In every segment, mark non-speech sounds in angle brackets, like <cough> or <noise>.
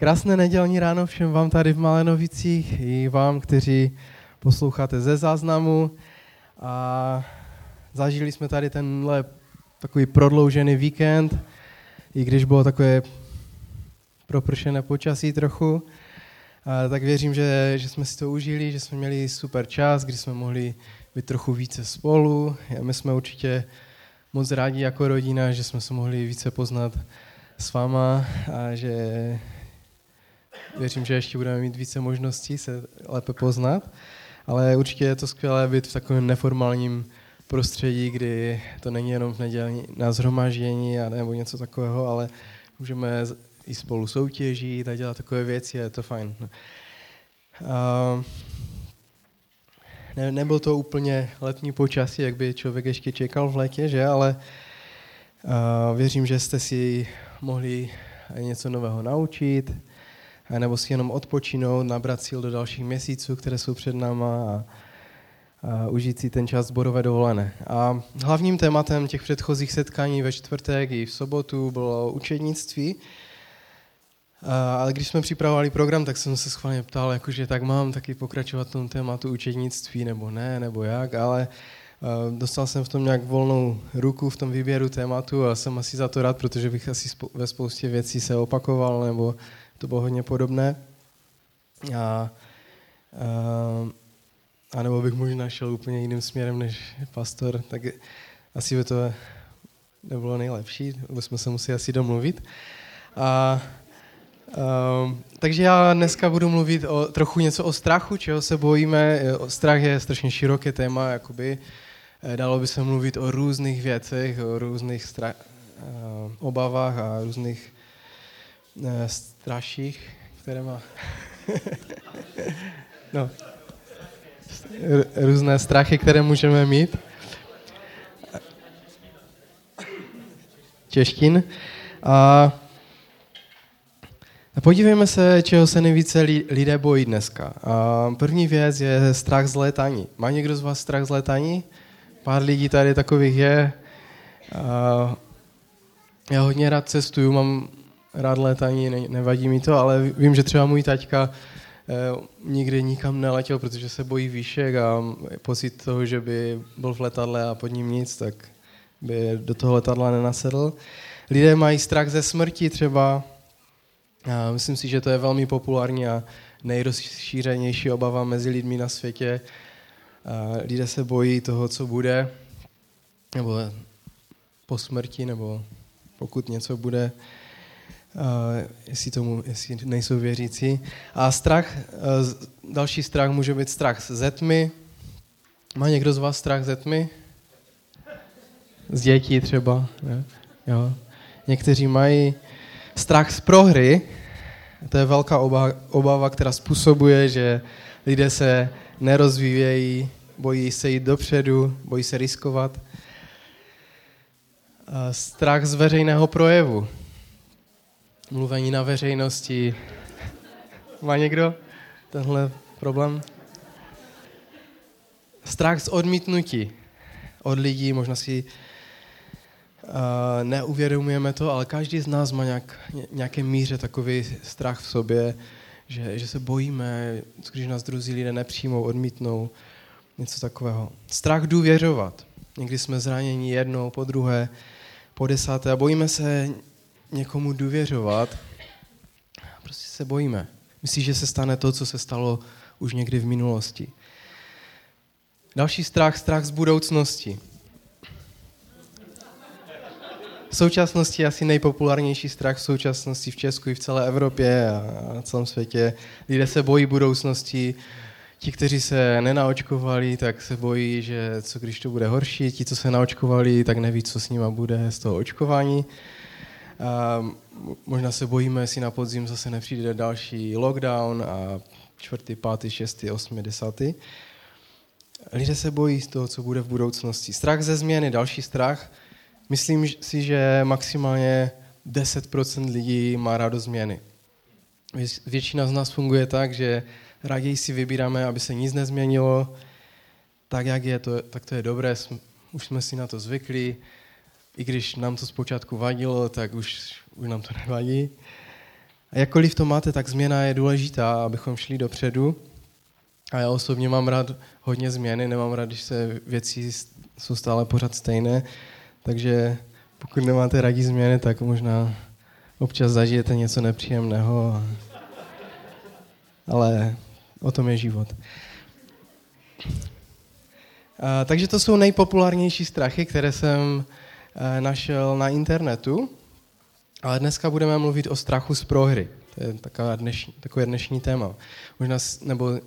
Krásné nedělní ráno všem vám tady v Malenovicích i vám, kteří posloucháte ze záznamu. A zažili jsme tady tenhle takový prodloužený víkend, i když bylo takové propršené počasí trochu. A tak věřím, že, že jsme si to užili, že jsme měli super čas, kdy jsme mohli být trochu více spolu. A my jsme určitě moc rádi jako rodina, že jsme se mohli více poznat s váma a že věřím, že ještě budeme mít více možností se lépe poznat, ale určitě je to skvělé být v takovém neformálním prostředí, kdy to není jenom v neděli na zhromaždění a nebo něco takového, ale můžeme i spolu soutěžit a dělat takové věci a je to fajn. Uh, ne, nebyl to úplně letní počasí, jak by člověk ještě čekal v létě, že? ale věřím, že jste si mohli něco nového naučit, nebo si jenom odpočinout, nabrat síl do dalších měsíců, které jsou před náma a, a užít si ten čas zborové dovolené. A hlavním tématem těch předchozích setkání ve čtvrtek i v sobotu bylo učednictví. Ale když jsme připravovali program, tak jsem se schválně ptal, jakože tak mám taky pokračovat v tom tématu učednictví, nebo ne, nebo jak, ale dostal jsem v tom nějak volnou ruku v tom výběru tématu a jsem asi za to rád, protože bych asi ve spoustě věcí se opakoval, nebo to bylo hodně podobné. A, a, a nebo bych možná šel úplně jiným směrem než pastor, tak asi by to nebylo nejlepší, bychom se museli asi domluvit. A, Um, takže já dneska budu mluvit o, trochu něco o strachu, čeho se bojíme. Strach je strašně široké téma, jakoby. Eh, dalo by se mluvit o různých věcech, o různých uh, obavách a různých straších, které má... <laughs> no. Různé strachy, které můžeme mít. Češtin. A podívejme se, čeho se nejvíce lidé bojí dneska. A první věc je strach z létání. Má někdo z vás strach z létání? Pár lidí tady takových je. A já hodně rád cestuju, mám rád létání, ne, nevadí mi to, ale vím, že třeba můj taťka eh, nikdy nikam neletěl, protože se bojí výšek a pocit toho, že by byl v letadle a pod ním nic, tak by do toho letadla nenasedl. Lidé mají strach ze smrti třeba. A myslím si, že to je velmi populární a nejrozšířenější obava mezi lidmi na světě. A lidé se bojí toho, co bude, nebo po smrti, nebo pokud něco bude, jestli, tomu, jestli nejsou věřící. A strach, další strach může být strach ze tmy. Má někdo z vás strach ze tmy? Z dětí třeba. Ne? Jo. Někteří mají strach z prohry. To je velká obava, obava, která způsobuje, že lidé se nerozvíjejí, bojí se jít dopředu, bojí se riskovat. Strach z veřejného projevu. Mluvení na veřejnosti. Má někdo tenhle problém? Strach z odmítnutí od lidí, možná si uh, neuvědomujeme to, ale každý z nás má nějak, nějaké míře takový strach v sobě, že, že se bojíme, když nás druzí lidé nepřijmou, odmítnou, něco takového. Strach důvěřovat. Někdy jsme zraněni jednou, po druhé, po desáté a bojíme se někomu důvěřovat. Prostě se bojíme. Myslíš, že se stane to, co se stalo už někdy v minulosti. Další strach, strach z budoucnosti. V současnosti asi nejpopulárnější strach v současnosti v Česku i v celé Evropě a na celém světě. Lidé se bojí budoucnosti, Ti, kteří se nenaočkovali, tak se bojí, že co když to bude horší. Ti, co se naočkovali, tak neví, co s nima bude z toho očkování. A možná se bojíme, jestli na podzim zase nepřijde další lockdown a čtvrtý, pátý, šestý, osmý, desátý. Lidé se bojí z toho, co bude v budoucnosti. Strach ze změny, další strach. Myslím si, že maximálně 10% lidí má rádo změny. Většina z nás funguje tak, že raději si vybíráme, aby se nic nezměnilo, tak jak je, to, tak to je dobré, už jsme si na to zvykli, i když nám to zpočátku vadilo, tak už, už nám to nevadí. A jakkoliv to máte, tak změna je důležitá, abychom šli dopředu. A já osobně mám rád hodně změny, nemám rád, když se věci jsou stále pořád stejné. Takže pokud nemáte rádi změny, tak možná občas zažijete něco nepříjemného. Ale o tom je život. A, takže to jsou nejpopulárnější strachy, které jsem našel na internetu. Ale dneska budeme mluvit o strachu z prohry. To je taková dnešní, takové dnešní téma. Možná, nebo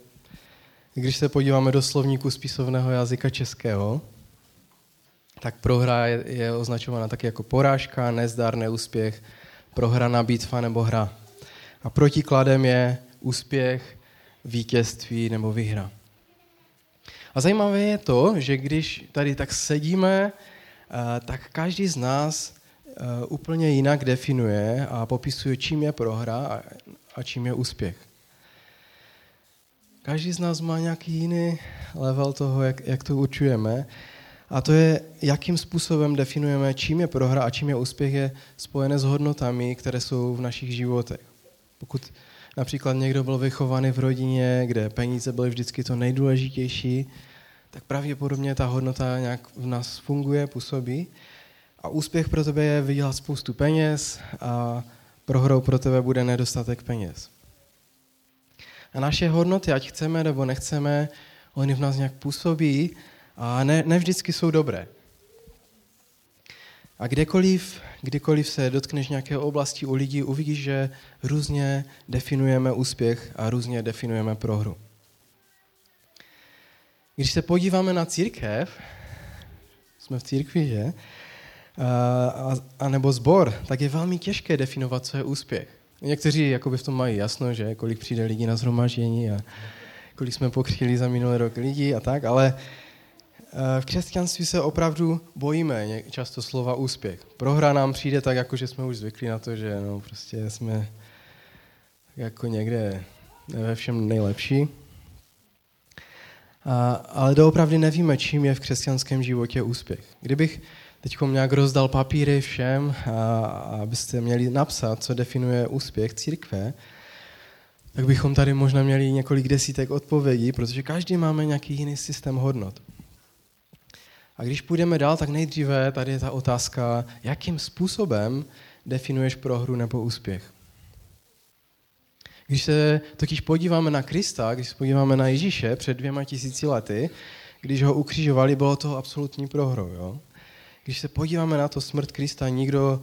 když se podíváme do slovníku spisovného jazyka českého, tak prohra je, je označována taky jako porážka, nezdar, neúspěch, prohraná bitva nebo hra. A protikladem je úspěch, vítězství nebo vyhra. A zajímavé je to, že když tady tak sedíme, eh, tak každý z nás eh, úplně jinak definuje a popisuje, čím je prohra a čím je úspěch. Každý z nás má nějaký jiný level toho, jak, jak to určujeme. A to je, jakým způsobem definujeme, čím je prohra a čím je úspěch, je spojené s hodnotami, které jsou v našich životech. Pokud například někdo byl vychovaný v rodině, kde peníze byly vždycky to nejdůležitější, tak pravděpodobně ta hodnota nějak v nás funguje, působí. A úspěch pro tebe je vydělat spoustu peněz a prohrou pro tebe bude nedostatek peněz. A naše hodnoty, ať chceme nebo nechceme, oni v nás nějak působí a ne, ne vždycky jsou dobré. A kdekoliv, kdykoliv se dotkneš nějaké oblasti u lidí, uvidíš, že různě definujeme úspěch a různě definujeme prohru. Když se podíváme na církev, jsme v církvi, že? A, a nebo zbor, tak je velmi těžké definovat, co je úspěch. Někteří jakoby v tom mají jasno, že kolik přijde lidí na zhromaždění a kolik jsme pokřili za minulý rok lidí a tak, ale Eh, v křesťanství se opravdu bojíme často slova úspěch. Prohra nám přijde tak, jako že jsme už zvykli na to, že no, prostě jsme jako někde ve všem nejlepší. A, ale doopravdy nevíme, čím je v křesťanském životě úspěch. Kdybych teď nějak rozdal papíry všem, a, abyste měli napsat, co definuje úspěch církve, tak bychom tady možná měli několik desítek odpovědí, protože každý máme nějaký jiný systém hodnot. A když půjdeme dál, tak nejdříve tady je ta otázka, jakým způsobem definuješ prohru nebo úspěch. Když se totiž podíváme na Krista, když se podíváme na Ježíše před dvěma tisíci lety, když ho ukřižovali, bylo to absolutní prohrou. Jo? Když se podíváme na to smrt Krista, nikdo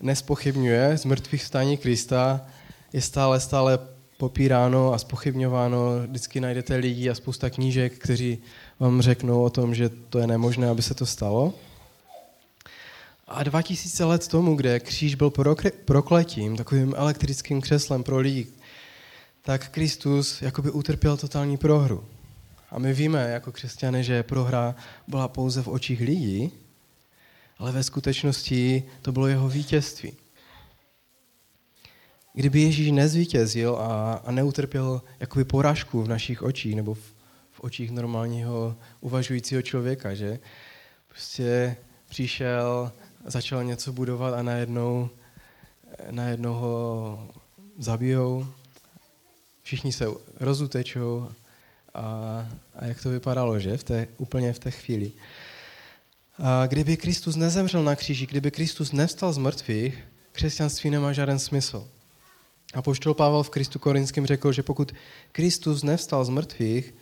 nespochybňuje, z mrtvých stání Krista je stále, stále popíráno a spochybňováno. Vždycky najdete lidi a spousta knížek, kteří vám řeknou o tom, že to je nemožné, aby se to stalo. A 2000 let tomu, kde kříž byl prokletím, takovým elektrickým křeslem pro lidi, tak Kristus jakoby utrpěl totální prohru. A my víme jako křesťané, že prohra byla pouze v očích lidí, ale ve skutečnosti to bylo jeho vítězství. Kdyby Ježíš nezvítězil a, a neutrpěl jakoby porážku v našich očích nebo v, v očích normálního uvažujícího člověka, že? Prostě přišel, začal něco budovat a najednou, najednou ho zabijou, všichni se rozutečou a, a jak to vypadalo, že? V té, úplně v té chvíli. A kdyby Kristus nezemřel na kříži, kdyby Kristus nevstal z mrtvých, křesťanství nemá žádný smysl. A poštol Pavel v Kristu Korinském řekl, že pokud Kristus nevstal z mrtvých,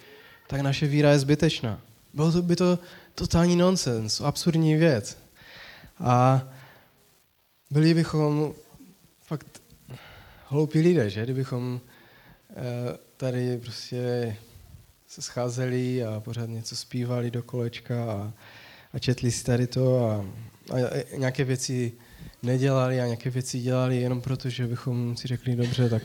tak naše víra je zbytečná. Bylo to by to totální nonsens, absurdní věc. A byli bychom fakt hloupí lidé, že? Kdybychom tady prostě se scházeli a pořád něco zpívali do kolečka a, a četli si tady to a, a nějaké věci nedělali a nějaké věci dělali jenom proto, že bychom si řekli dobře, tak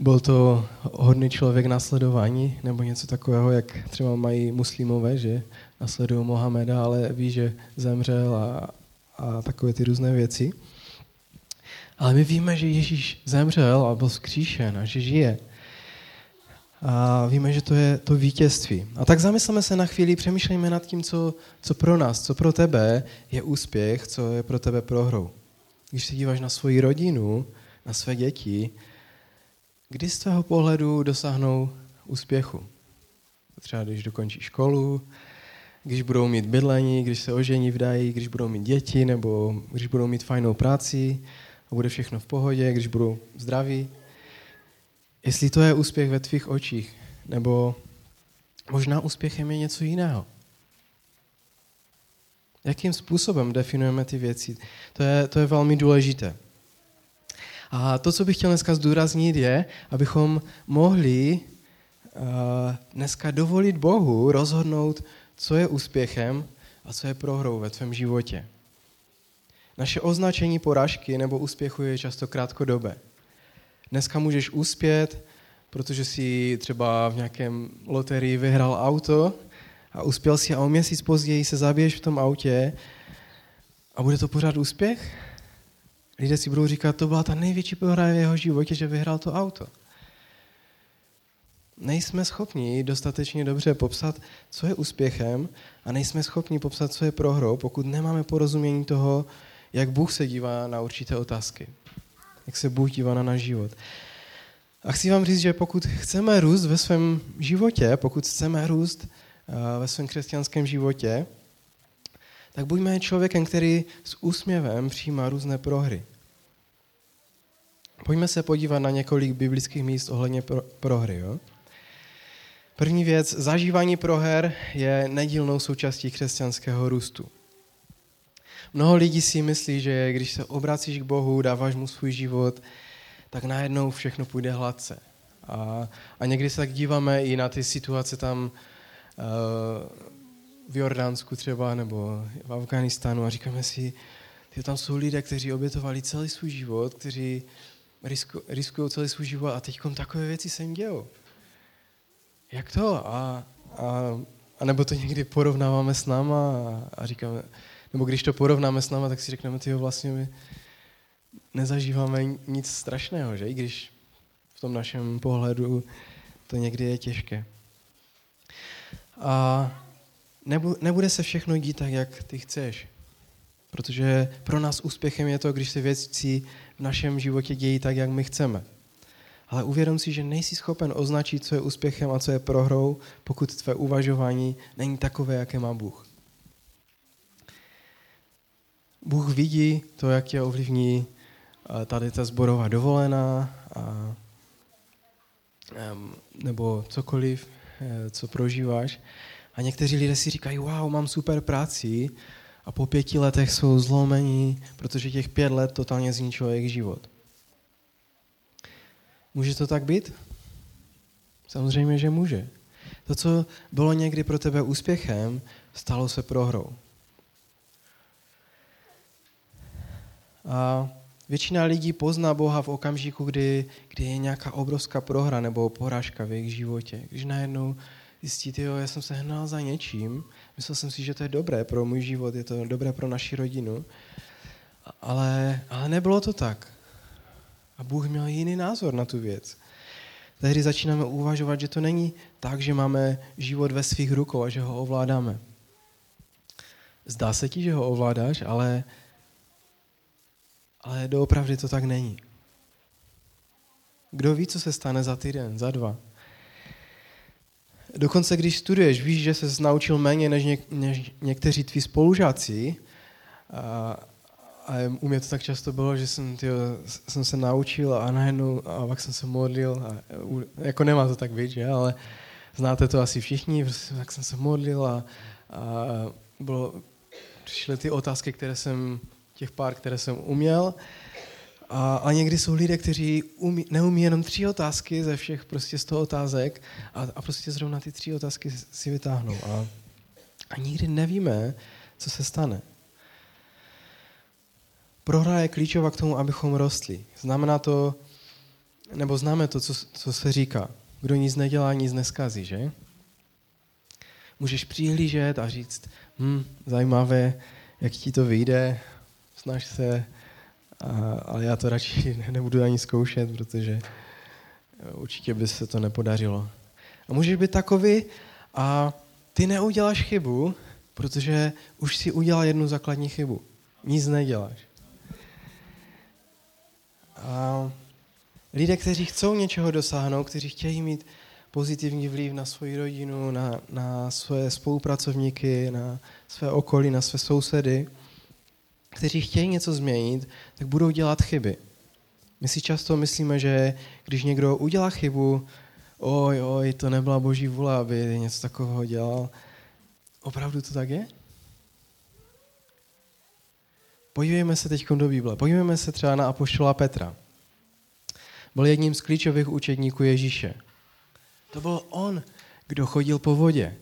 byl to hodný člověk nasledování, nebo něco takového, jak třeba mají muslimové, že nasledují Mohameda, ale ví, že zemřel a, a takové ty různé věci. Ale my víme, že Ježíš zemřel a byl vzkříšen a že žije. A víme, že to je to vítězství. A tak zamysleme se na chvíli, přemýšlejme nad tím, co, co pro nás, co pro tebe je úspěch, co je pro tebe prohrou. když se díváš na svoji rodinu, na své děti, kdy z tvého pohledu dosáhnou úspěchu? Třeba když dokončí školu, když budou mít bydlení, když se ožení vdají, když budou mít děti, nebo když budou mít fajnou práci a bude všechno v pohodě, když budou zdraví. Jestli to je úspěch ve tvých očích, nebo možná úspěchem je něco jiného. Jakým způsobem definujeme ty věci? To je, to je velmi důležité. A to, co bych chtěl dneska zdůraznit, je, abychom mohli uh, dneska dovolit Bohu rozhodnout, co je úspěchem a co je prohrou ve tvém životě. Naše označení porážky nebo úspěchu je často krátkodobé. Dneska můžeš uspět, protože si třeba v nějakém loterii vyhrál auto a uspěl si a o měsíc později se zabiješ v tom autě a bude to pořád úspěch? Lidé si budou říkat, to byla ta největší prohra v jeho životě, že vyhrál to auto. Nejsme schopni dostatečně dobře popsat, co je úspěchem a nejsme schopni popsat, co je prohrou, pokud nemáme porozumění toho, jak Bůh se dívá na určité otázky. Jak se Bůh dívá na náš život. A chci vám říct, že pokud chceme růst ve svém životě, pokud chceme růst eh, ve svém křesťanském životě, tak buďme člověkem, který s úsměvem přijímá různé prohry. Pojďme se podívat na několik biblických míst ohledně pro, prohry. Jo? První věc, zažívání proher je nedílnou součástí křesťanského růstu. Mnoho lidí si myslí, že když se obracíš k Bohu, dáváš mu svůj život, tak najednou všechno půjde hladce. A, a někdy se tak díváme i na ty situace tam uh, v Jordánsku třeba, nebo v Afganistánu a říkáme si, že tam jsou lidé, kteří obětovali celý svůj život, kteří risku, riskují celý svůj život a teď takové věci se jim dějou. Jak to? A, a, a nebo to někdy porovnáváme s náma a, a říkáme, nebo když to porovnáme s náma, tak si řekneme, ty vlastně my nezažíváme nic strašného, že? I když v tom našem pohledu to někdy je těžké. A nebude se všechno dít tak, jak ty chceš. Protože pro nás úspěchem je to, když se věci v našem životě dějí tak, jak my chceme. Ale uvědom si, že nejsi schopen označit, co je úspěchem a co je prohrou, pokud tvé uvažování není takové, jaké má Bůh. Bůh vidí to, jak tě ovlivní tady ta zborová dovolená, a, nebo cokoliv, e, co prožíváš. A někteří lidé si říkají, wow, mám super práci, a po pěti letech jsou zlomení, protože těch pět let totálně zničilo jejich život. Může to tak být? Samozřejmě, že může. To, co bylo někdy pro tebe úspěchem, stalo se prohrou. Většina lidí pozná Boha v okamžiku, kdy, kdy je nějaká obrovská prohra nebo porážka v jejich životě. Když najednou zjistit, jo, já jsem se hnal za něčím, myslel jsem si, že to je dobré pro můj život, je to dobré pro naši rodinu, ale, ale nebylo to tak. A Bůh měl jiný názor na tu věc. Tehdy začínáme uvažovat, že to není tak, že máme život ve svých rukou a že ho ovládáme. Zdá se ti, že ho ovládáš, ale, ale doopravdy to tak není. Kdo ví, co se stane za týden, za dva? Dokonce když studuješ, víš, že se naučil méně než, něk, než někteří tví spolužáci. A, a u mě to tak často bylo, že jsem, tyjo, jsem se naučil a najednou a pak jsem se modlil. A, jako nemá to tak být, že? ale znáte to asi všichni. Prostě, tak jsem se modlil a, a bylo, přišly ty otázky, které jsem, těch pár, které jsem uměl. A, a někdy jsou lidé, kteří umí, neumí jenom tři otázky ze všech prostě z toho otázek a, a prostě zrovna ty tři otázky si vytáhnou. A, a nikdy nevíme, co se stane. Prohra je klíčová k tomu, abychom rostli. Znamená to, nebo známe to, co, co se říká. Kdo nic nedělá, nic neskazí, že? Můžeš přihlížet a říct, hm, zajímavé, jak ti to vyjde, snaž se, a, ale já to radši <laughs> nebudu ani zkoušet, protože eh, určitě by se to nepodařilo. A můžeš být takový a ty neuděláš chybu, protože už si udělal jednu základní chybu. Nic neděláš. A lidé, kteří chcou něčeho dosáhnout, kteří chtějí mít pozitivní vliv na svoji rodinu, na, na své spolupracovníky, na své okolí, na své sousedy, kteří chtějí něco změnit, tak budou dělat chyby. My si často myslíme, že když někdo udělá chybu, oj, oj, to nebyla boží vůle, aby něco takového dělal. Opravdu to tak je? Podívejme se teď do Bible. Podívejme se třeba na apoštola Petra. Byl jedním z klíčových učedníků Ježíše. To byl on, kdo chodil po vodě.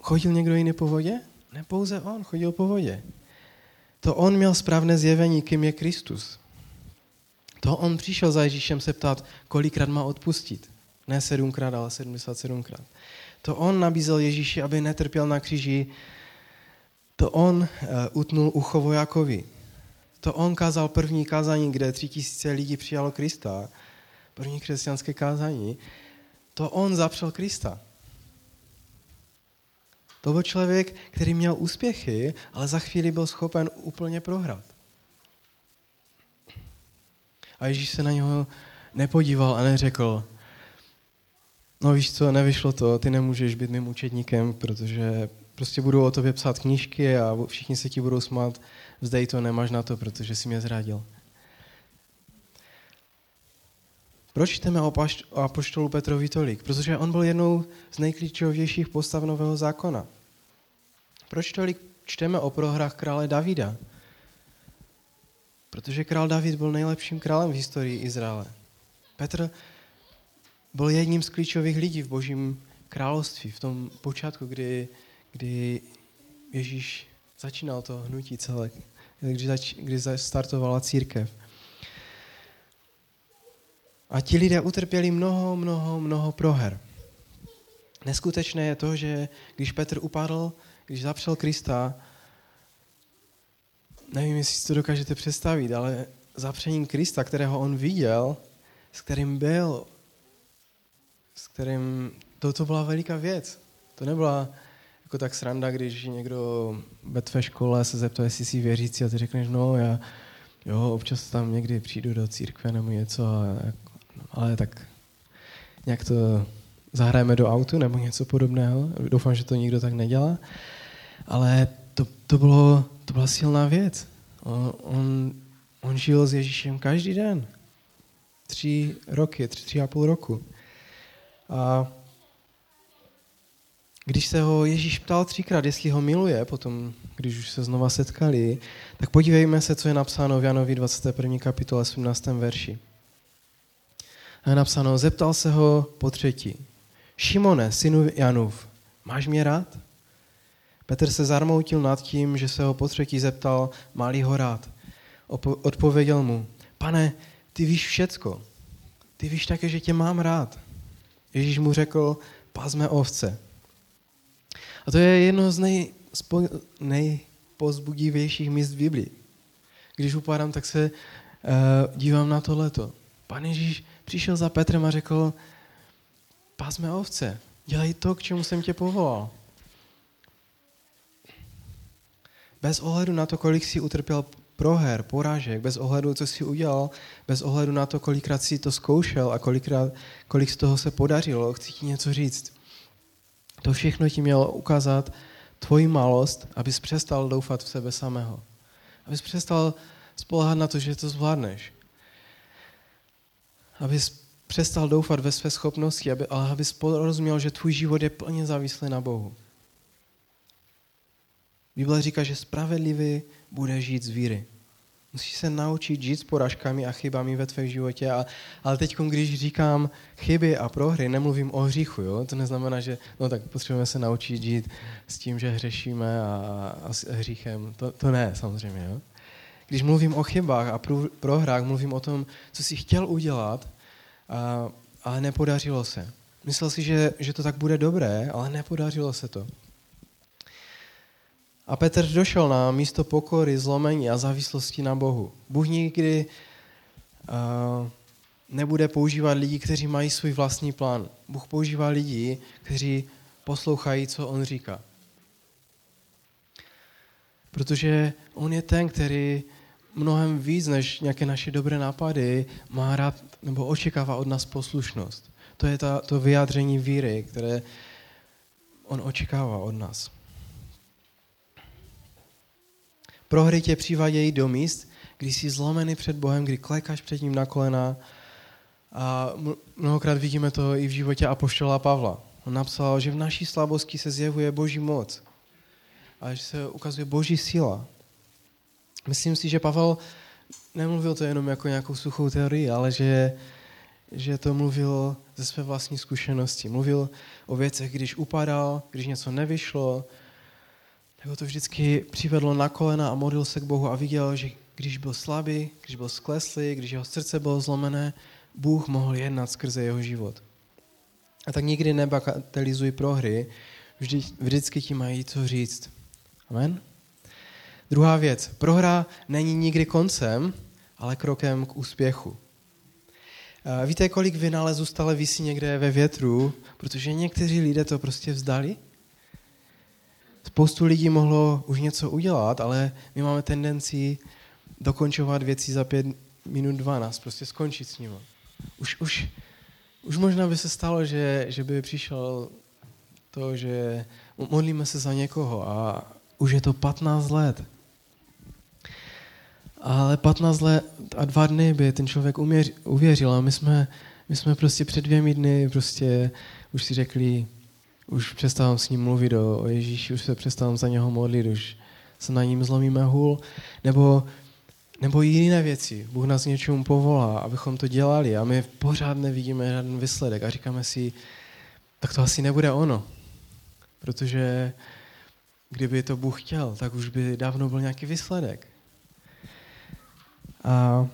Chodil někdo jiný po vodě? Ne pouze on, chodil po vodě. To on měl správné zjevení, kým je Kristus. To on přišel za Ježíšem se ptát, kolikrát má odpustit. Ne sedmkrát, ale 77krát. To on nabízel Ježíši, aby netrpěl na kříži. To on uh, utnul ucho vojákovi. To on kázal první kázání, kde tři tisíce lidí přijalo Krista. První křesťanské kázání. To on zapřel Krista. To byl člověk, který měl úspěchy, ale za chvíli byl schopen úplně prohrát. A Ježíš se na něho nepodíval a neřekl, no víš co, nevyšlo to, ty nemůžeš být mým učedníkem, protože prostě budou o tobě psát knížky a všichni se ti budou smát, vzdej to, nemáš na to, protože jsi mě zradil. Proč čteme o apoštolu Petrovi tolik? Protože on byl jednou z nejklíčovějších postav Nového zákona. Proč tolik čteme o prohrách krále Davida? Protože král David byl nejlepším králem v historii Izraele. Petr byl jedním z klíčových lidí v božím království, v tom počátku, kdy, kdy Ježíš začínal to hnutí celé, kdy, zač, kdy startovala církev. A ti lidé utrpěli mnoho, mnoho, mnoho proher. Neskutečné je to, že když Petr upadl, když zapřel Krista, nevím, jestli si to dokážete představit, ale zapřením Krista, kterého on viděl, s kterým byl, s kterým, to, to byla veliká věc. To nebyla jako tak sranda, když někdo ve tvé škole se zeptá, jestli jsi věřící a ty řekneš, no já jo, občas tam někdy přijdu do církve nebo něco, ale tak nějak to zahrajeme do autu nebo něco podobného. Doufám, že to nikdo tak nedělá. Ale to, to, bylo, to byla silná věc. On, on, on žil s Ježíšem každý den. Tři roky, tři, tři a půl roku. A když se ho Ježíš ptal třikrát, jestli ho miluje, potom, když už se znova setkali, tak podívejme se, co je napsáno v Janovi 21. kapitole 17. verši. Je napsáno, zeptal se ho po třetí. Šimone, synu Janův, máš mě rád? Petr se zarmoutil nad tím, že se ho po třetí zeptal, má ho rád. Odpověděl mu, pane, ty víš všecko. Ty víš také, že tě mám rád. Ježíš mu řekl, pazme ovce. A to je jedno z nej, nejpozbudivějších míst v Biblii. Když upadám, tak se uh, dívám na tohleto. Pan Ježíš přišel za Petrem a řekl, pásme ovce, dělej to, k čemu jsem tě povolal. Bez ohledu na to, kolik si utrpěl proher, porážek, bez ohledu, co si udělal, bez ohledu na to, kolikrát si to zkoušel a kolikrát, kolik z toho se podařilo, chci ti něco říct. To všechno ti mělo ukázat tvoji malost, abys přestal doufat v sebe samého. Abys přestal spolehat na to, že to zvládneš. Abys přestal doufat ve své schopnosti, aby, ale abys porozuměl, že tvůj život je plně závislý na Bohu. Bible říká, že spravedlivý bude žít z víry. Musíš se naučit žít s poražkami a chybami ve tvém životě. A, ale teď, když říkám chyby a prohry, nemluvím o hříchu. Jo? To neznamená, že no tak potřebujeme se naučit žít s tím, že hřešíme a, a s hříchem. To, to ne, samozřejmě. Jo? Když mluvím o chybách a prohrách, mluvím o tom, co jsi chtěl udělat, a, ale nepodařilo se. Myslel si, že, že to tak bude dobré, ale nepodařilo se to. A Petr došel na místo pokory, zlomení a závislosti na Bohu. Bůh nikdy uh, nebude používat lidi, kteří mají svůj vlastní plán. Bůh používá lidi, kteří poslouchají, co on říká. Protože on je ten, který mnohem víc než nějaké naše dobré nápady má rád nebo očekává od nás poslušnost. To je ta, to vyjádření víry, které on očekává od nás. Prohry tě přivádějí do míst, kdy jsi zlomený před Bohem, kdy klekáš před ním na kolena. A mnohokrát vidíme to i v životě Apoštola Pavla. On napsal, že v naší slabosti se zjevuje boží moc. A že se ukazuje boží síla. Myslím si, že Pavel nemluvil to jenom jako nějakou suchou teorii, ale že, že to mluvil ze své vlastní zkušenosti. Mluvil o věcech, když upadal, když něco nevyšlo, tak to vždycky přivedlo na kolena a modlil se k Bohu a viděl, že když byl slabý, když byl skleslý, když jeho srdce bylo zlomené, Bůh mohl jednat skrze jeho život. A tak nikdy nebagatelizuj prohry, vždy, vždycky ti mají co říct. Amen? Druhá věc. Prohra není nikdy koncem, ale krokem k úspěchu. Víte, kolik vynálezů stále visí někde ve větru, protože někteří lidé to prostě vzdali? Spoustu lidí mohlo už něco udělat, ale my máme tendenci dokončovat věci za pět minut 12, prostě skončit s nimi. Už, už, už možná by se stalo, že, že by přišel to, že modlíme se za někoho a už je to 15 let. Ale 15 let a dva dny by ten člověk uvěřil a my jsme, my jsme prostě před dvěmi dny prostě už si řekli, už přestávám s ním mluvit o, o Ježíši, už se přestávám za něho modlit, už se na ním zlomíme hůl, nebo, nebo jiné věci. Bůh nás něčemu povolá, abychom to dělali a my pořád nevidíme žádný výsledek a říkáme si, tak to asi nebude ono. Protože kdyby to Bůh chtěl, tak už by dávno byl nějaký výsledek. A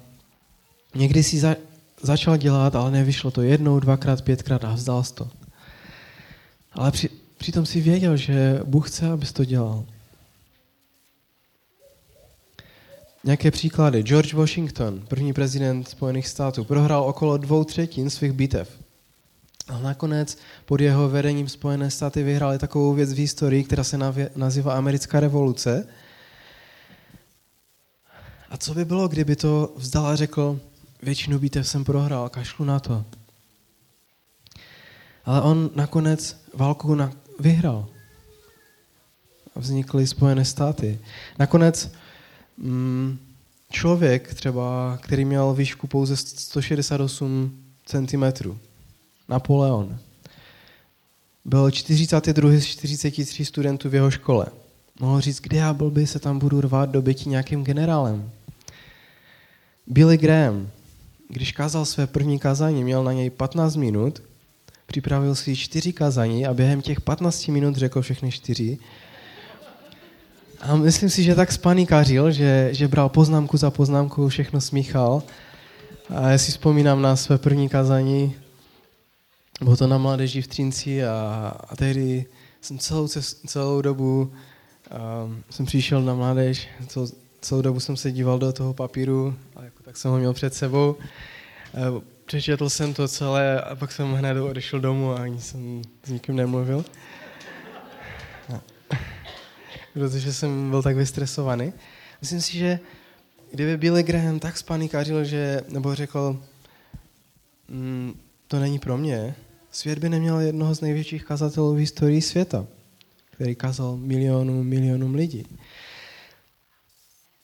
někdy si za, začal dělat, ale nevyšlo to jednou, dvakrát, pětkrát a vzdal to. Ale při, přitom si věděl, že Bůh chce, abys to dělal. Nějaké příklady. George Washington, první prezident Spojených států, prohrál okolo dvou třetin svých bitev. A nakonec pod jeho vedením Spojené státy vyhrály takovou věc v historii, která se nazývá americká revoluce. A co by bylo, kdyby to vzdal a řekl, většinu bitev jsem prohrál, kašlu na to. Ale on nakonec válku na, vyhrál. Vznikly Spojené státy. Nakonec mm, člověk třeba, který měl výšku pouze 168 cm, Napoleon, byl 42 z 43 studentů v jeho škole. Mohl říct, kde já by se tam budu rvát do bytí nějakým generálem. Billy Graham, když kázal své první kázání, měl na něj 15 minut připravil si čtyři kazání a během těch 15 minut řekl všechny čtyři. A myslím si, že tak spanikařil, že, že bral poznámku za poznámku, všechno smíchal. A já si vzpomínám na své první kazání, bylo to na mládeži v Třinci a, a tehdy jsem celou, celou dobu um, jsem přišel na mládež, celou, celou dobu jsem se díval do toho papíru, a jako tak jsem ho měl před sebou. Uh, přečetl jsem to celé a pak jsem hned odešel domů a ani jsem s nikým nemluvil. <laughs> Protože jsem byl tak vystresovaný. Myslím si, že kdyby Billy Graham tak spanikařil, že, nebo řekl, mm, to není pro mě, svět by neměl jednoho z největších kazatelů v historii světa, který kazal milionům, milionům lidí.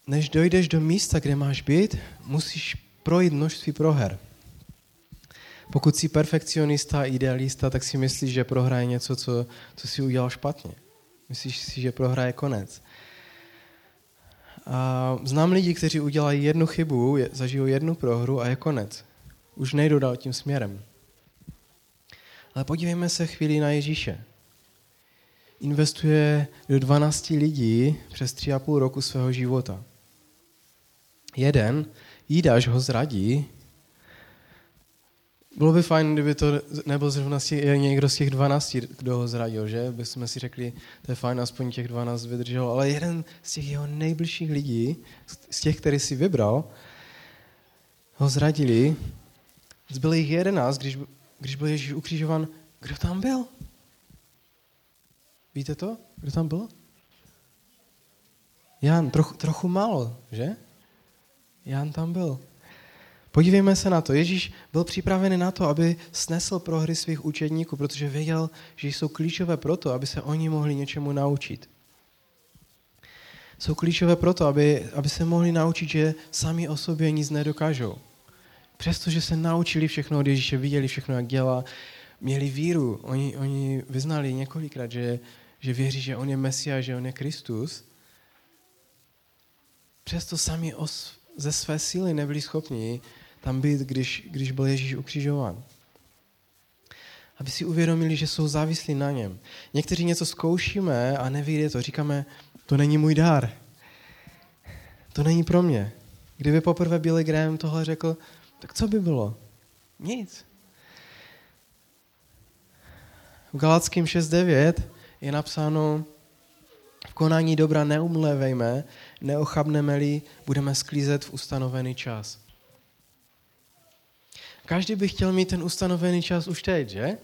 Než dojdeš do místa, kde máš být, musíš projít množství proher. Pokud jsi perfekcionista, idealista, tak si myslíš, že prohraje něco, co, co si udělal špatně. Myslíš si, že prohraje konec. A znám lidi, kteří udělají jednu chybu, zažijou jednu prohru a je konec. Už nejdou dál tím směrem. Ale podívejme se chvíli na Ježíše. Investuje do 12 lidí přes 3,5 roku svého života. Jeden, Jídaš ho zradí, bylo by fajn, kdyby to nebyl zrovna někdo z těch 12, kdo ho zradil, že? By jsme si řekli, to je fajn, aspoň těch 12 vydržel, ale jeden z těch jeho nejbližších lidí, z těch, který si vybral, ho zradili. Zbyl jich 11, když, když byl Ježíš ukřižovan. Kdo tam byl? Víte to? Kdo tam byl? Jan, trochu, trochu málo, že? Jan tam byl. Podívejme se na to. Ježíš byl připravený na to, aby snesl prohry svých učedníků, protože věděl, že jsou klíčové proto, aby se oni mohli něčemu naučit. Jsou klíčové proto, aby, aby se mohli naučit, že sami o sobě nic nedokážou. Přestože se naučili všechno od Ježíše, viděli všechno, jak dělá, měli víru. Oni, oni vyznali několikrát, že, že věří, že on je Mesia, že on je Kristus. Přesto sami os, ze své síly nebyli schopni tam být, když, když byl Ježíš ukřižován. Aby si uvědomili, že jsou závislí na něm. Někteří něco zkoušíme a nevíde to. Říkáme, to není můj dár. To není pro mě. Kdyby poprvé Billy Graham tohle řekl, tak co by bylo? Nic. V Galackým 6.9 je napsáno, v konání dobra neumlevejme, neochabneme-li, budeme sklízet v ustanovený čas. Každý by chtěl mít ten ustanovený čas už teď, že?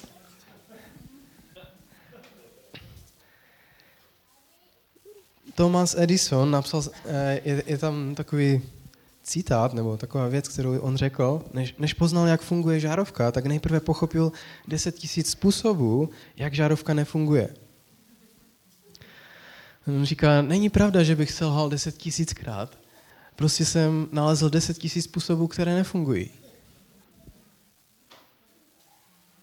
Thomas Edison napsal, eh, je, je tam takový citát, nebo taková věc, kterou on řekl, než, než poznal, jak funguje žárovka, tak nejprve pochopil 10 tisíc způsobů, jak žárovka nefunguje. On říká, není pravda, že bych selhal 10 tisíckrát, prostě jsem nalezl 10 tisíc způsobů, které nefungují.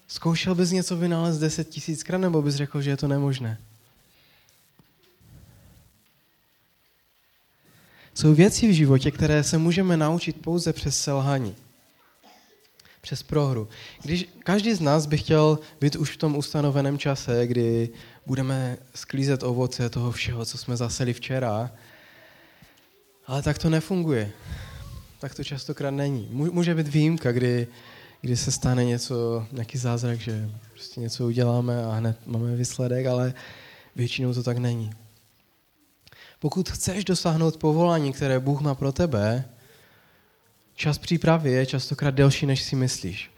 Zkoušel bys něco vynalézt 10 tisíckrát, nebo bys řekl, že je to nemožné? Jsou věci v životě, které se můžeme naučit pouze přes selhání. Přes prohru. Když každý z nás by chtěl být už v tom ustanoveném čase, kdy budeme sklízet ovoce toho všeho, co jsme zaseli včera, ale tak to nefunguje. Tak to častokrát není. Může být výjimka, kdy, kdy se stane něco, nějaký zázrak, že prostě něco uděláme a hned máme výsledek, ale většinou to tak není. Pokud chceš dosáhnout povolání, které Bůh má pro tebe, čas přípravy je častokrát delší, než si myslíš.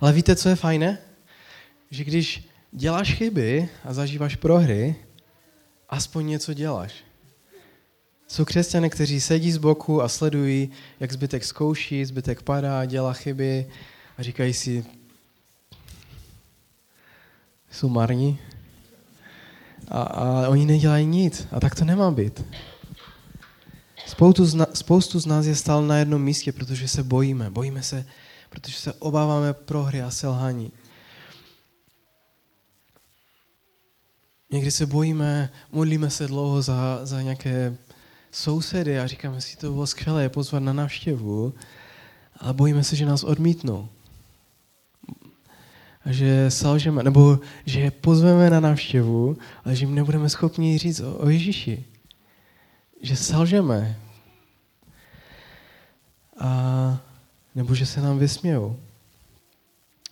Ale víte, co je fajné? Že když děláš chyby a zažíváš prohry, aspoň něco děláš. Jsou křesťané, kteří sedí z boku a sledují, jak zbytek zkouší, zbytek padá, dělá chyby a říkají si, jsou marní a, a oni nedělají nic. A tak to nemá být. Spoustu z, na, spoustu z nás je stál na jednom místě, protože se bojíme. Bojíme se, protože se obáváme prohry a selhání. Někdy se bojíme, modlíme se dlouho za, za nějaké sousedy a říkáme si, to bylo skvělé pozvat na návštěvu, ale bojíme se, že nás odmítnou že selžeme, nebo že je pozveme na návštěvu, ale že jim nebudeme schopni říct o, o Ježíši. Že selžeme. A, nebo že se nám vysmějou.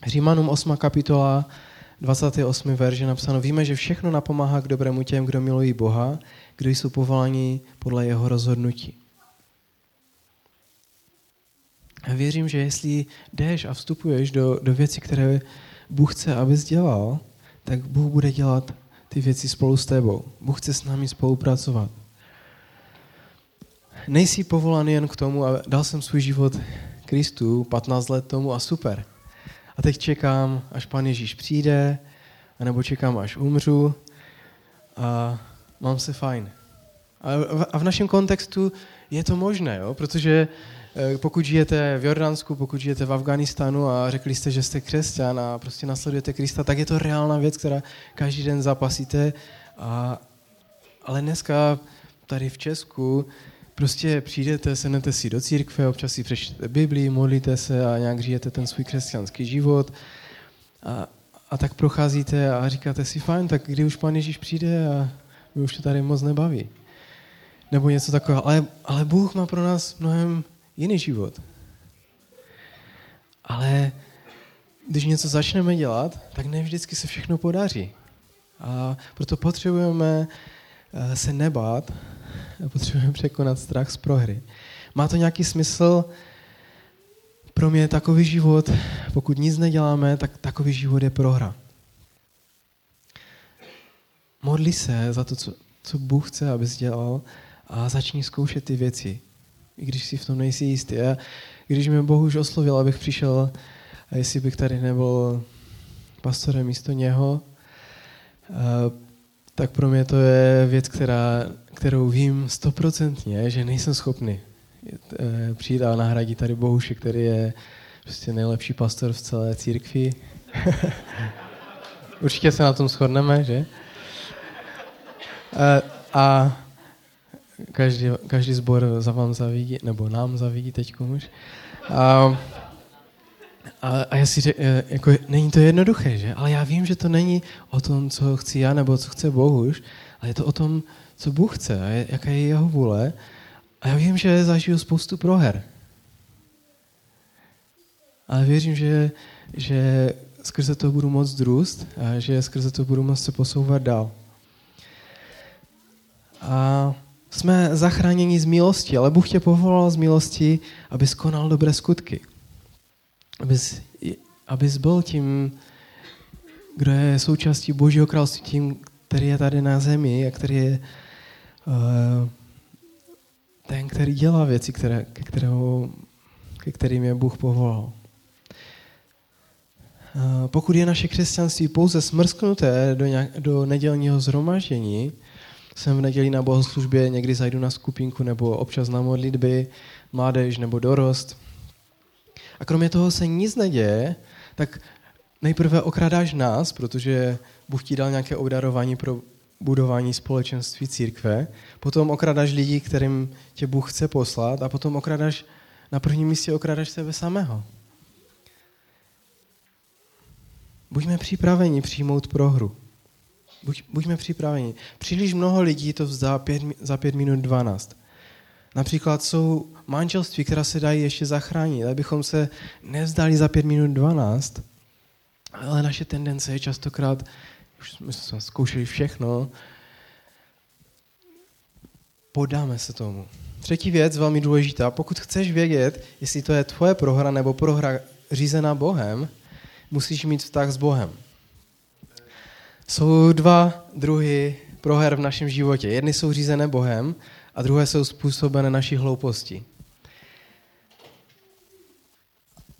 Římanům 8. kapitola 28. verže napsáno, víme, že všechno napomáhá k dobrému těm, kdo milují Boha, kdo jsou povoláni podle jeho rozhodnutí. A věřím, že jestli jdeš a vstupuješ do, do věcí, které Bůh chce, abys dělal, tak Bůh bude dělat ty věci spolu s tebou. Bůh chce s námi spolupracovat. Nejsi povolán jen k tomu, a dal jsem svůj život Kristu 15 let tomu a super. A teď čekám, až pan Ježíš přijde, anebo čekám, až umřu a mám se fajn. A v našem kontextu je to možné, jo? protože Eh, pokud žijete v Jordánsku, pokud žijete v Afganistánu a řekli jste, že jste křesťan a prostě nasledujete Krista, tak je to reálná věc, která každý den zapasíte. A, ale dneska tady v Česku prostě přijdete, sednete si do církve, občas si přečtete Biblii, modlíte se a nějak žijete ten svůj křesťanský život. A, a tak procházíte a říkáte si, fajn, tak kdy už Pán Ježíš přijde a my už to tady moc nebaví. Nebo něco takového. Ale, ale Bůh má pro nás mnohem jiný život. Ale když něco začneme dělat, tak ne vždycky se všechno podaří. A proto potřebujeme eh, se nebát, <laughs> potřebujeme překonat strach z prohry. Má to nějaký smysl? Pro mě takový život, pokud nic neděláme, tak takový život je prohra. modli se za to, co, co Bůh chce, abys dělal a začni zkoušet ty věci. I když si v tom nejsi jistý. A když mě Boh už oslovil, abych přišel, a jestli bych tady nebyl pastorem místo něho, tak pro mě to je věc, která, kterou vím stoprocentně, že nejsem schopný e, přijít a nahradit tady Bohuše, který je prostě nejlepší pastor v celé církvi. <laughs> Určitě se na tom shodneme, že? A, a každý, každý zbor za vám zavidí, nebo nám zavidí teď už. A, a, a já si řek, e, jako, není to jednoduché, že? Ale já vím, že to není o tom, co chci já, nebo co chce Bohuž, ale je to o tom, co Bůh chce a jaká je jeho vůle. A já vím, že zažiju spoustu proher. Ale věřím, že, že skrze to budu moc růst a že skrze to budu moct se posouvat dál. A jsme zachráněni z milosti, ale Bůh tě povolal z milosti, aby skonal dobré skutky abys, abys byl tím, kdo je součástí Božího království, tím, který je tady na zemi a který je ten, který dělá věci, které, ke, kterého, ke kterým je Bůh povolal. Uh, pokud je naše křesťanství pouze smrsknuté do, nějak, do nedělního zhromaždění, jsem v neděli na bohoslužbě, někdy zajdu na skupinku nebo občas na modlitby, mládež nebo dorost, a kromě toho se nic neděje, tak nejprve okradáš nás, protože Bůh ti dal nějaké obdarování pro budování společenství církve, potom okradáš lidi, kterým tě Bůh chce poslat a potom okradáš, na prvním místě okradáš sebe samého. Buďme připraveni přijmout prohru. Buď, buďme připraveni. Příliš mnoho lidí to vzdá pět, za pět minut dvanáct. Například jsou manželství, která se dají ještě zachránit, abychom se nevzdali za pět minut 12, ale naše tendence je častokrát, už jsme zkoušeli všechno, podáme se tomu. Třetí věc, velmi důležitá, pokud chceš vědět, jestli to je tvoje prohra nebo prohra řízená Bohem, musíš mít vztah s Bohem. Jsou dva druhy proher v našem životě. Jedny jsou řízené Bohem a druhé jsou způsobené naší hlouposti.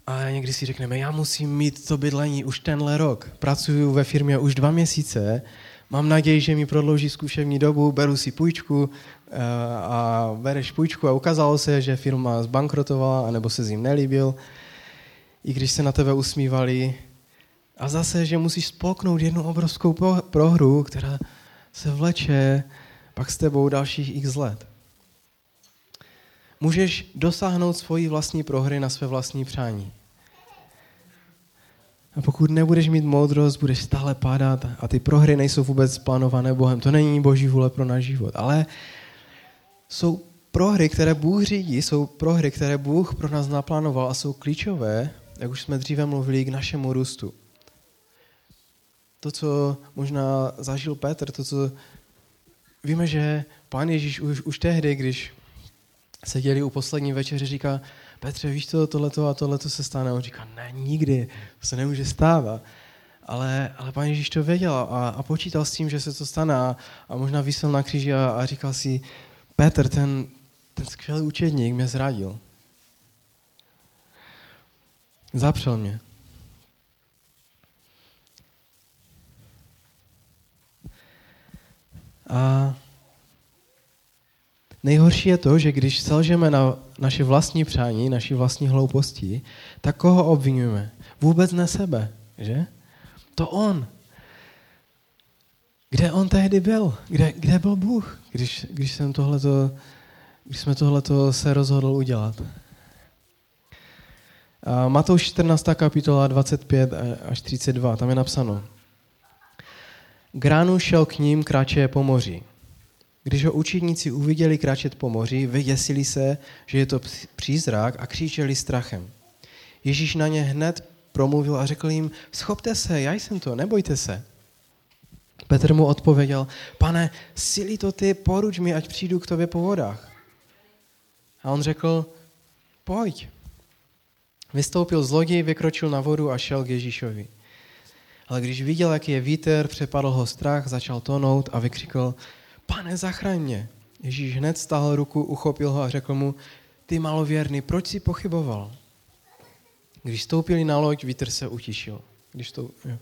A někdy si řekneme, já musím mít to bydlení už tenhle rok. Pracuji ve firmě už dva měsíce, mám naději, že mi prodlouží zkušební dobu, beru si půjčku eh, a bereš půjčku a ukázalo se, že firma zbankrotovala, anebo se jim nelíbil, i když se na tebe usmívali. A zase, že musíš spolknout jednu obrovskou prohru, která se vleče pak s tebou dalších x let. Můžeš dosáhnout svoji vlastní prohry na své vlastní přání. A pokud nebudeš mít moudrost, budeš stále pádat a ty prohry nejsou vůbec plánované Bohem. To není boží vůle pro náš život. Ale jsou prohry, které Bůh řídí, jsou prohry, které Bůh pro nás naplánoval a jsou klíčové, jak už jsme dříve mluvili, k našemu růstu. To, co možná zažil Petr, to, co víme, že pán Ježíš už, už tehdy, když seděli u poslední večeře, říká, Petře, víš to, tohleto a tohleto se stane. On říká, ne, nikdy, to se nemůže stávat. Ale, ale pán Ježíš to věděl a, a počítal s tím, že se to stane a, a možná vysel na kříži a, a říkal si, Petr, ten, ten skvělý učedník mě zradil. Zapřel mě. A nejhorší je to, že když selžeme na naše vlastní přání, naši vlastní hlouposti, tak koho obvinujeme? Vůbec ne sebe, že? To on. Kde on tehdy byl? Kde, kde byl Bůh, když, když, jsem tohleto, když jsme tohleto se rozhodl udělat? A Matouš 14. kapitola 25 až 32, tam je napsáno. Gránu šel k ním kráče po moři. Když ho učedníci uviděli kráčet po moři, vyděsili se, že je to přízrak a křičeli strachem. Ježíš na ně hned promluvil a řekl jim, schopte se, já jsem to, nebojte se. Petr mu odpověděl, pane, sily to ty, poruč mi, ať přijdu k tobě po vodách. A on řekl, pojď. Vystoupil z lodi, vykročil na vodu a šel k Ježíšovi. Ale když viděl, jaký je vítr, přepadl ho strach, začal tonout a vykřikl, pane, zachraň mě. Ježíš hned stáhl ruku, uchopil ho a řekl mu, ty malověrný, proč jsi pochyboval? Když stoupili na loď, vítr se utišil. Když to, jo.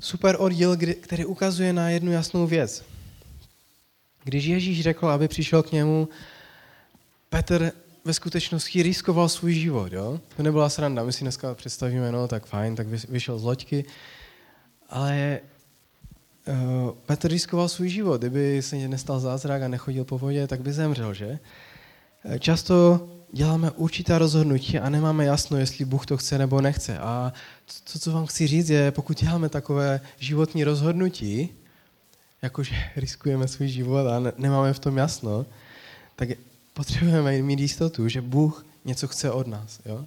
Super oddíl, který ukazuje na jednu jasnou věc. Když Ježíš řekl, aby přišel k němu, Petr ve skutečnosti riskoval svůj život. Jo? To nebyla sranda. My si dneska představíme, no tak fajn, tak vyšel z loďky. Ale uh, Petr riskoval svůj život. Kdyby se nestal zázrak a nechodil po vodě, tak by zemřel, že? Eh, často děláme určitá rozhodnutí a nemáme jasno, jestli Bůh to chce nebo nechce. A to, co vám chci říct, je, pokud děláme takové životní rozhodnutí, jakože <laughs> riskujeme svůj život a ne, nemáme v tom jasno, tak potřebujeme mít jistotu, že Bůh něco chce od nás. Jo?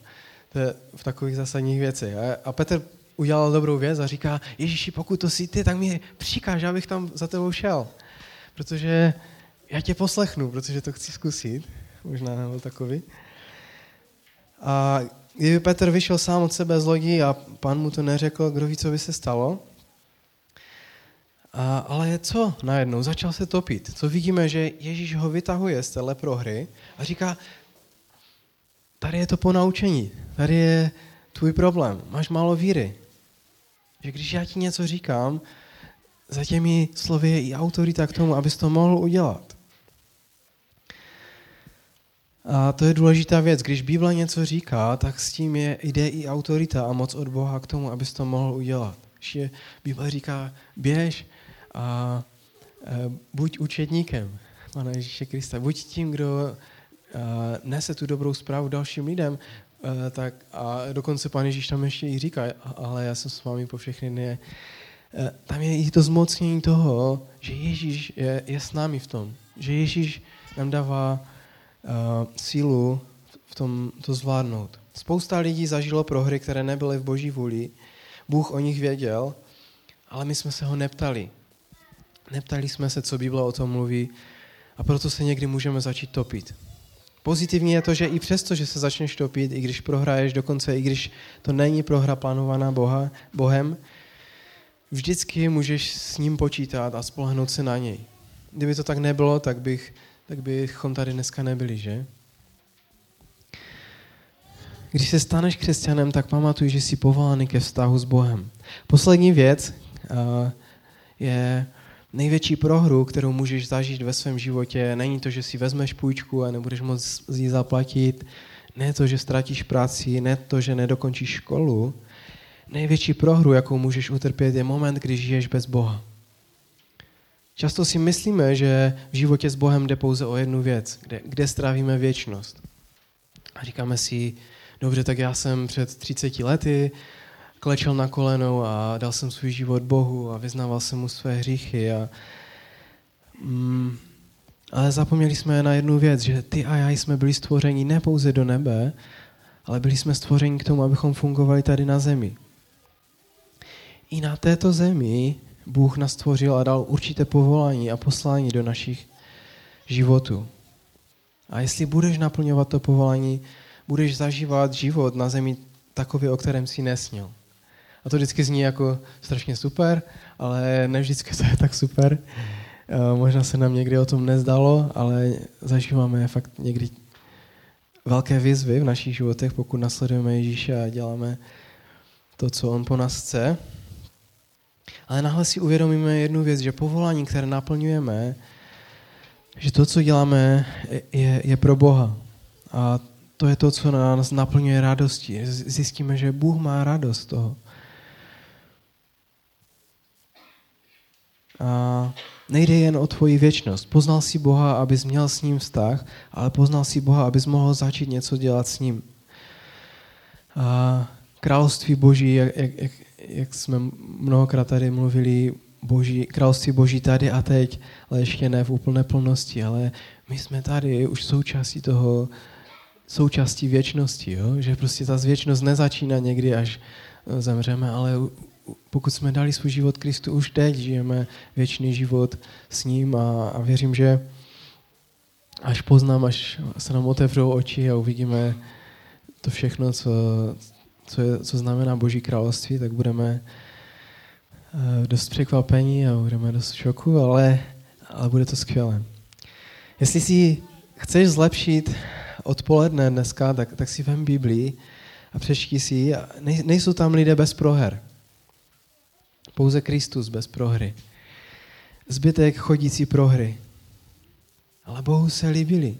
To je v takových zásadních věcech. A Petr udělal dobrou věc a říká, Ježíši, pokud to jsi ty, tak mi přikáž, abych tam za tebou šel. Protože já tě poslechnu, protože to chci zkusit. Možná nebyl takový. A kdyby Petr vyšel sám od sebe z lodi a pan mu to neřekl, kdo ví, co by se stalo, a, ale co najednou? Začal se topit. Co vidíme, že Ježíš ho vytahuje z téhle prohry a říká, tady je to ponaučení, tady je tvůj problém, máš málo víry. Že když já ti něco říkám, za těmi slovy je i autorita k tomu, abys to mohl udělat. A to je důležitá věc. Když Bible něco říká, tak s tím je, jde i autorita a moc od Boha k tomu, abys to mohl udělat. Když je, Bible říká, běž a e, buď učedníkem Pana Ježíše Krista, buď tím, kdo e, nese tu dobrou zprávu dalším lidem, e, tak a dokonce Pan Ježíš tam ještě i říká, ale já jsem s vámi po všechny dny. Tam je i to zmocnění toho, že Ježíš je, je s námi v tom. Že Ježíš nám dává uh, sílu v tom to zvládnout. Spousta lidí zažilo prohry, které nebyly v boží vůli. Bůh o nich věděl, ale my jsme se ho neptali. Neptali jsme se, co Bible o tom mluví a proto se někdy můžeme začít topit. Pozitivní je to, že i přesto, že se začneš topit, i když prohraješ, dokonce i když to není prohra plánovaná Boha, Bohem, vždycky můžeš s ním počítat a spolehnout se na něj. Kdyby to tak nebylo, tak, bych, tak bychom tady dneska nebyli, že? Když se staneš křesťanem, tak pamatuj, že jsi povolány ke vztahu s Bohem. Poslední věc uh, je největší prohru, kterou můžeš zažít ve svém životě, není to, že si vezmeš půjčku a nebudeš moc ji zaplatit, ne to, že ztratíš práci, ne to, že nedokončíš školu. Největší prohru, jakou můžeš utrpět, je moment, když žiješ bez Boha. Často si myslíme, že v životě s Bohem jde pouze o jednu věc, kde, kde strávíme věčnost. A říkáme si, dobře, tak já jsem před 30 lety klečel na kolenou a dal jsem svůj život Bohu a vyznával jsem mu své hříchy. A, mm, ale zapomněli jsme na jednu věc, že ty a já jsme byli stvořeni ne pouze do nebe, ale byli jsme stvořeni k tomu, abychom fungovali tady na zemi. I na této zemi Bůh nás stvořil a dal určité povolání a poslání do našich životů. A jestli budeš naplňovat to povolání, budeš zažívat život na zemi takový, o kterém si nesnil. A to vždycky zní jako strašně super, ale ne vždycky to je tak super. Eh, možná se nám někdy o tom nezdalo, ale zažíváme fakt někdy velké výzvy v našich životech, pokud nasledujeme Ježíše a děláme to, co On po nás chce. Ale náhle si uvědomíme jednu věc, že povolání, které naplňujeme, že to, co děláme, je, je pro Boha. A to je to, co nás naplňuje radostí. Zjistíme, že Bůh má radost toho. A nejde jen o tvoji věčnost. Poznal si Boha, abys měl s ním vztah, ale poznal si Boha, abys mohl začít něco dělat s ním. A království Boží, jak, jak, jak, jak jsme mnohokrát tady mluvili, boží, království Boží tady a teď, ale ještě ne v úplné plnosti, ale my jsme tady už součástí toho, součástí věčnosti, jo? že prostě ta věčnost nezačíná někdy, až zemřeme, ale pokud jsme dali svůj život Kristu, už teď žijeme věčný život s ním a, a věřím, že až poznám, až se nám otevřou oči a uvidíme to všechno, co, co, je, co znamená Boží království, tak budeme uh, dost překvapení a budeme dost v šoku, ale, ale bude to skvělé. Jestli si chceš zlepšit odpoledne dneska, tak, tak si vem Biblii a přečti si ji. Nej, nejsou tam lidé bez proher. Pouze Kristus bez prohry. Zbytek chodící prohry. Ale Bohu se líbili.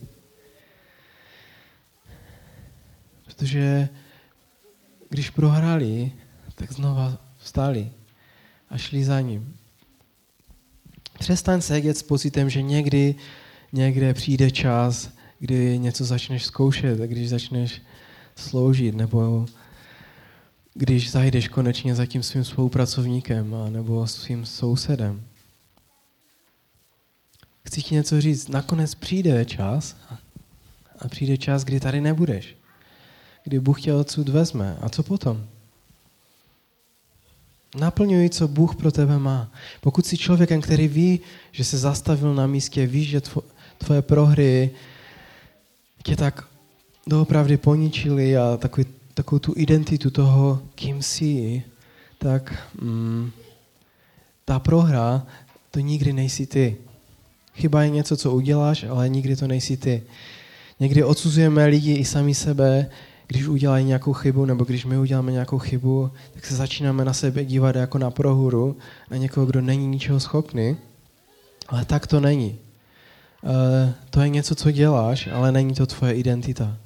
Protože když prohráli, tak znova vstali a šli za ním. Přestaň sedět s pocitem, že někdy někde přijde čas, kdy něco začneš zkoušet a když začneš sloužit, nebo když zajdeš konečně za tím svým spolupracovníkem a nebo svým sousedem. Chci ti něco říct, nakonec přijde čas a přijde čas, kdy tady nebudeš. Kdy Bůh tě odsud vezme. A co potom? Naplňuj, co Bůh pro tebe má. Pokud jsi člověkem, který ví, že se zastavil na místě, víš, že tvoje prohry tě tak doopravdy poničili a takový, takovou tu identitu toho, kým jsi, tak mm, ta prohra, to nikdy nejsi ty. Chyba je něco, co uděláš, ale nikdy to nejsi ty. Někdy odsuzujeme lidi i sami sebe, když udělají nějakou chybu, nebo když my uděláme nějakou chybu, tak se začínáme na sebe dívat jako na prohuru, na někoho, kdo není ničeho schopný. Ale tak to není. Eh, to je něco, co děláš, ale není to tvoje identita.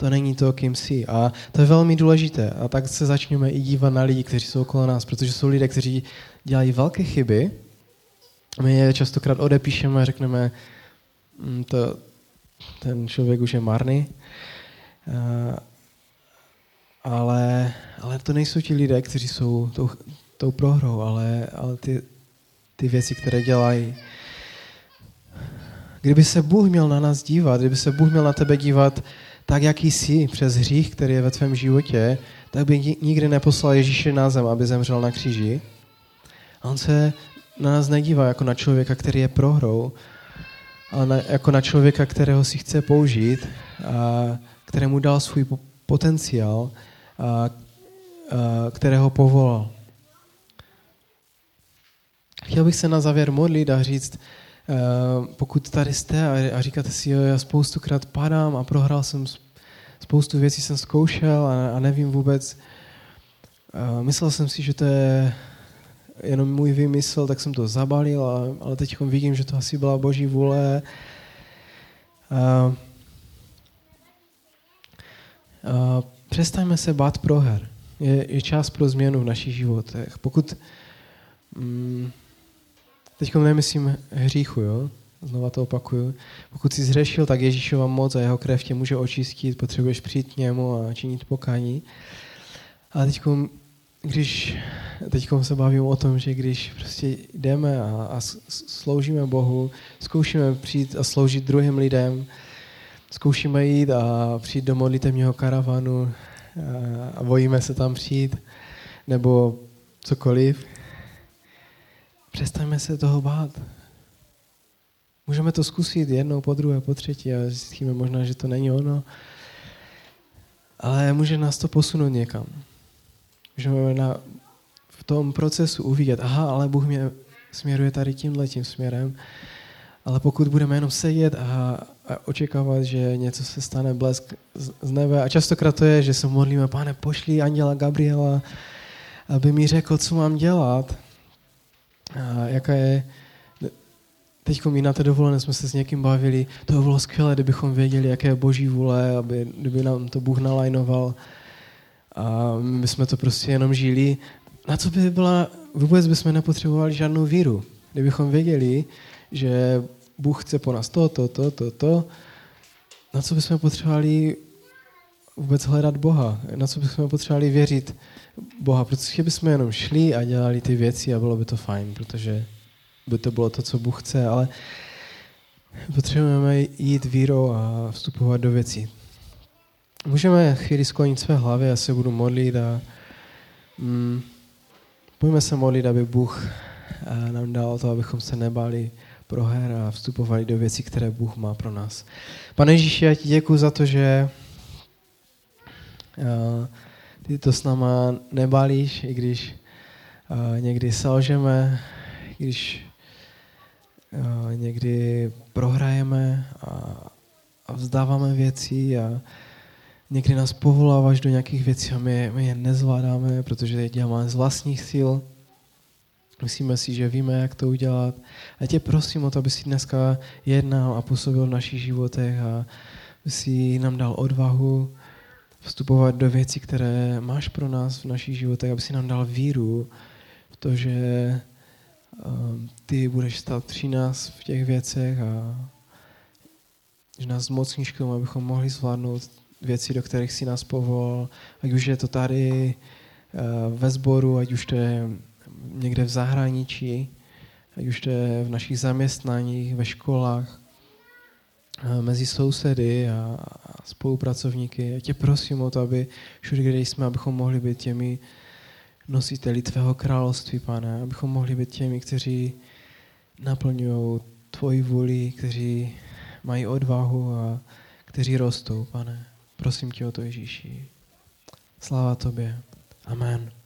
To není to, kým jsi. A to je velmi důležité. A tak se začneme i dívat na lidi, kteří jsou okolo nás, protože jsou lidé, kteří dělají velké chyby. My je častokrát odepíšeme a řekneme, mm, to, ten člověk už je marný. Uh, ale, ale to nejsou ti lidé, kteří jsou tou, tou prohrou, ale, ale ty, ty věci, které dělají. Kdyby se Bůh měl na nás dívat, kdyby se Bůh měl na tebe dívat tak, jaký jsi přes hřích, který je ve tvém životě, tak by nikdy neposlal Ježíše na zem, aby zemřel na kříži. A on se na nás nedívá jako na člověka, který je prohrou, ale na, jako na člověka, kterého si chce použít, a kterému dal svůj potenciál, a, a, kterého povolal. Chtěl bych se na závěr modlit a říct, pokud tady jste a, říkáte si, jo, já spoustukrát padám a prohrál jsem spoustu věcí, jsem zkoušel a, nevím vůbec, uh, myslel jsem si, že to je jenom můj vymysl, tak jsem to zabalil, ale teď vidím, že to asi byla boží vůle. Uh, přestaňme se bát proher. Je, je čas pro změnu v našich životech. Pokud um, Teď nemyslím hříchu, jo? Znova to opakuju. Pokud jsi zřešil, tak Ježíšova moc a jeho krev tě může očistit, potřebuješ přijít k němu a činit pokání. A teď, když teď se bavím o tom, že když prostě jdeme a, a sloužíme Bohu, zkoušíme přijít a sloužit druhým lidem, zkoušíme jít a přijít do modlitevního karavanu a, a bojíme se tam přijít, nebo cokoliv, Přestaňme se toho bát. Můžeme to zkusit jednou, po druhé, po třetí a zjistíme možná, že to není ono. Ale může nás to posunout někam. Můžeme na, v tom procesu uvidět, aha, ale Bůh mě směruje tady tímhle tím směrem. Ale pokud budeme jenom sedět a, a očekávat, že něco se stane blesk z, z nebe, a častokrát to je, že se modlíme, pane, pošli Anděla Gabriela, aby mi řekl, co mám dělat, jaká je, teď my na té dovolené jsme se s někým bavili, to by bylo skvělé, kdybychom věděli, jaké je boží vůle, aby, kdyby nám to Bůh nalajnoval a my jsme to prostě jenom žili. Na co by byla, vůbec bychom nepotřebovali žádnou víru. Kdybychom věděli, že Bůh chce po nás to, to, to, to, to, na co bychom potřebovali vůbec hledat Boha? Na co bychom potřebovali věřit Boha? Protože bychom jenom šli a dělali ty věci a bylo by to fajn, protože by to bylo to, co Bůh chce, ale potřebujeme jít vírou a vstupovat do věcí. Můžeme chvíli sklonit své hlavy, já se budu modlit a mm, budeme se modlit, aby Bůh eh, nám dal to, abychom se nebali proher a vstupovali do věcí, které Bůh má pro nás. Pane Ježíši, já ti děkuji za to, že ty to s náma nebalíš, i když uh, někdy selžeme, když uh, někdy prohrajeme a, a vzdáváme věci a někdy nás povoláváš do nějakých věcí a my, my je nezvládáme, protože je děláme z vlastních sil. Myslíme si, že víme, jak to udělat. A tě prosím o to, aby si dneska jednal a působil v našich životech a aby si nám dal odvahu vstupovat do věcí, které máš pro nás v našich životech, aby si nám dal víru v to, že um, ty budeš stát při nás v těch věcech a že nás zmocníš k tomu, abychom mohli zvládnout věci, do kterých si nás povolal, ať už je to tady uh, ve sboru, ať už to je někde v zahraničí, ať už to je v našich zaměstnáních, ve školách, mezi sousedy a spolupracovníky. Já tě prosím o to, aby všude, kde jsme, abychom mohli být těmi nositeli tvého království, pane, abychom mohli být těmi, kteří naplňují tvoji vůli, kteří mají odvahu a kteří rostou, pane. Prosím tě o to, Ježíši. Sláva tobě. Amen.